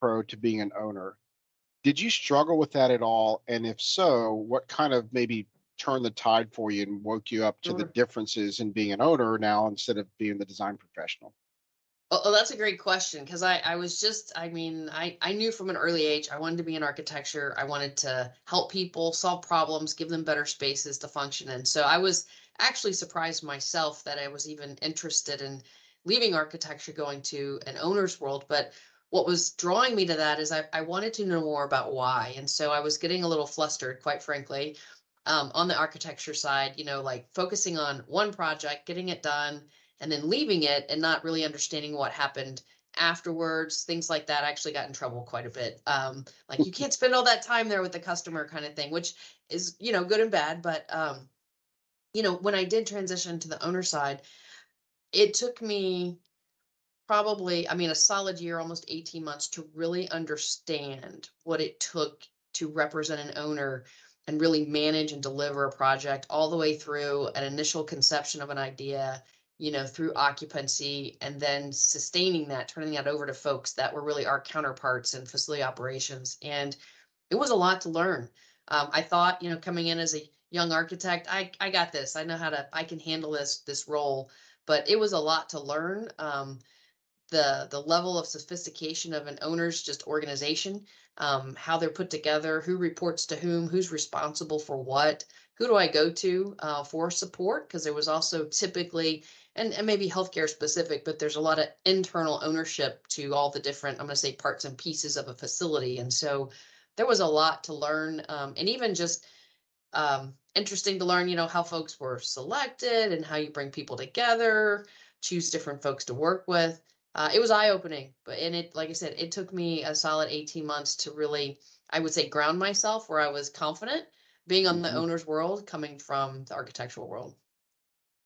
pro to being an owner. Did you struggle with that at all? And if so, what kind of maybe turned the tide for you and woke you up to the differences in being an owner now instead of being the design professional? Oh, oh, that's a great question because I, I was just, I mean, I, I knew from an early age I wanted to be in architecture. I wanted to help people solve problems, give them better spaces to function in. So I was actually surprised myself that I was even interested in leaving architecture, going to an owner's world. But what was drawing me to that is I, I wanted to know more about why. And so I was getting a little flustered, quite frankly, um, on the architecture side, you know, like focusing on one project, getting it done and then leaving it and not really understanding what happened afterwards things like that I actually got in trouble quite a bit um like you can't spend all that time there with the customer kind of thing which is you know good and bad but um you know when i did transition to the owner side it took me probably i mean a solid year almost 18 months to really understand what it took to represent an owner and really manage and deliver a project all the way through an initial conception of an idea you know, through occupancy and then sustaining that, turning that over to folks that were really our counterparts in facility operations. And it was a lot to learn. Um, I thought, you know, coming in as a young architect, I, I got this. I know how to, I can handle this, this role, but it was a lot to learn. Um, the, the level of sophistication of an owner's just organization, um, how they're put together, who reports to whom, who's responsible for what, who do I go to uh, for support? Because there was also typically and, and maybe healthcare specific, but there's a lot of internal ownership to all the different, I'm going to say parts and pieces of a facility. And so there was a lot to learn. Um, and even just um, interesting to learn, you know, how folks were selected and how you bring people together, choose different folks to work with. Uh, it was eye opening, but and it, like I said, it took me a solid 18 months to really, I would say, ground myself where I was confident being on the Mhm. owner's world coming from the architectural world.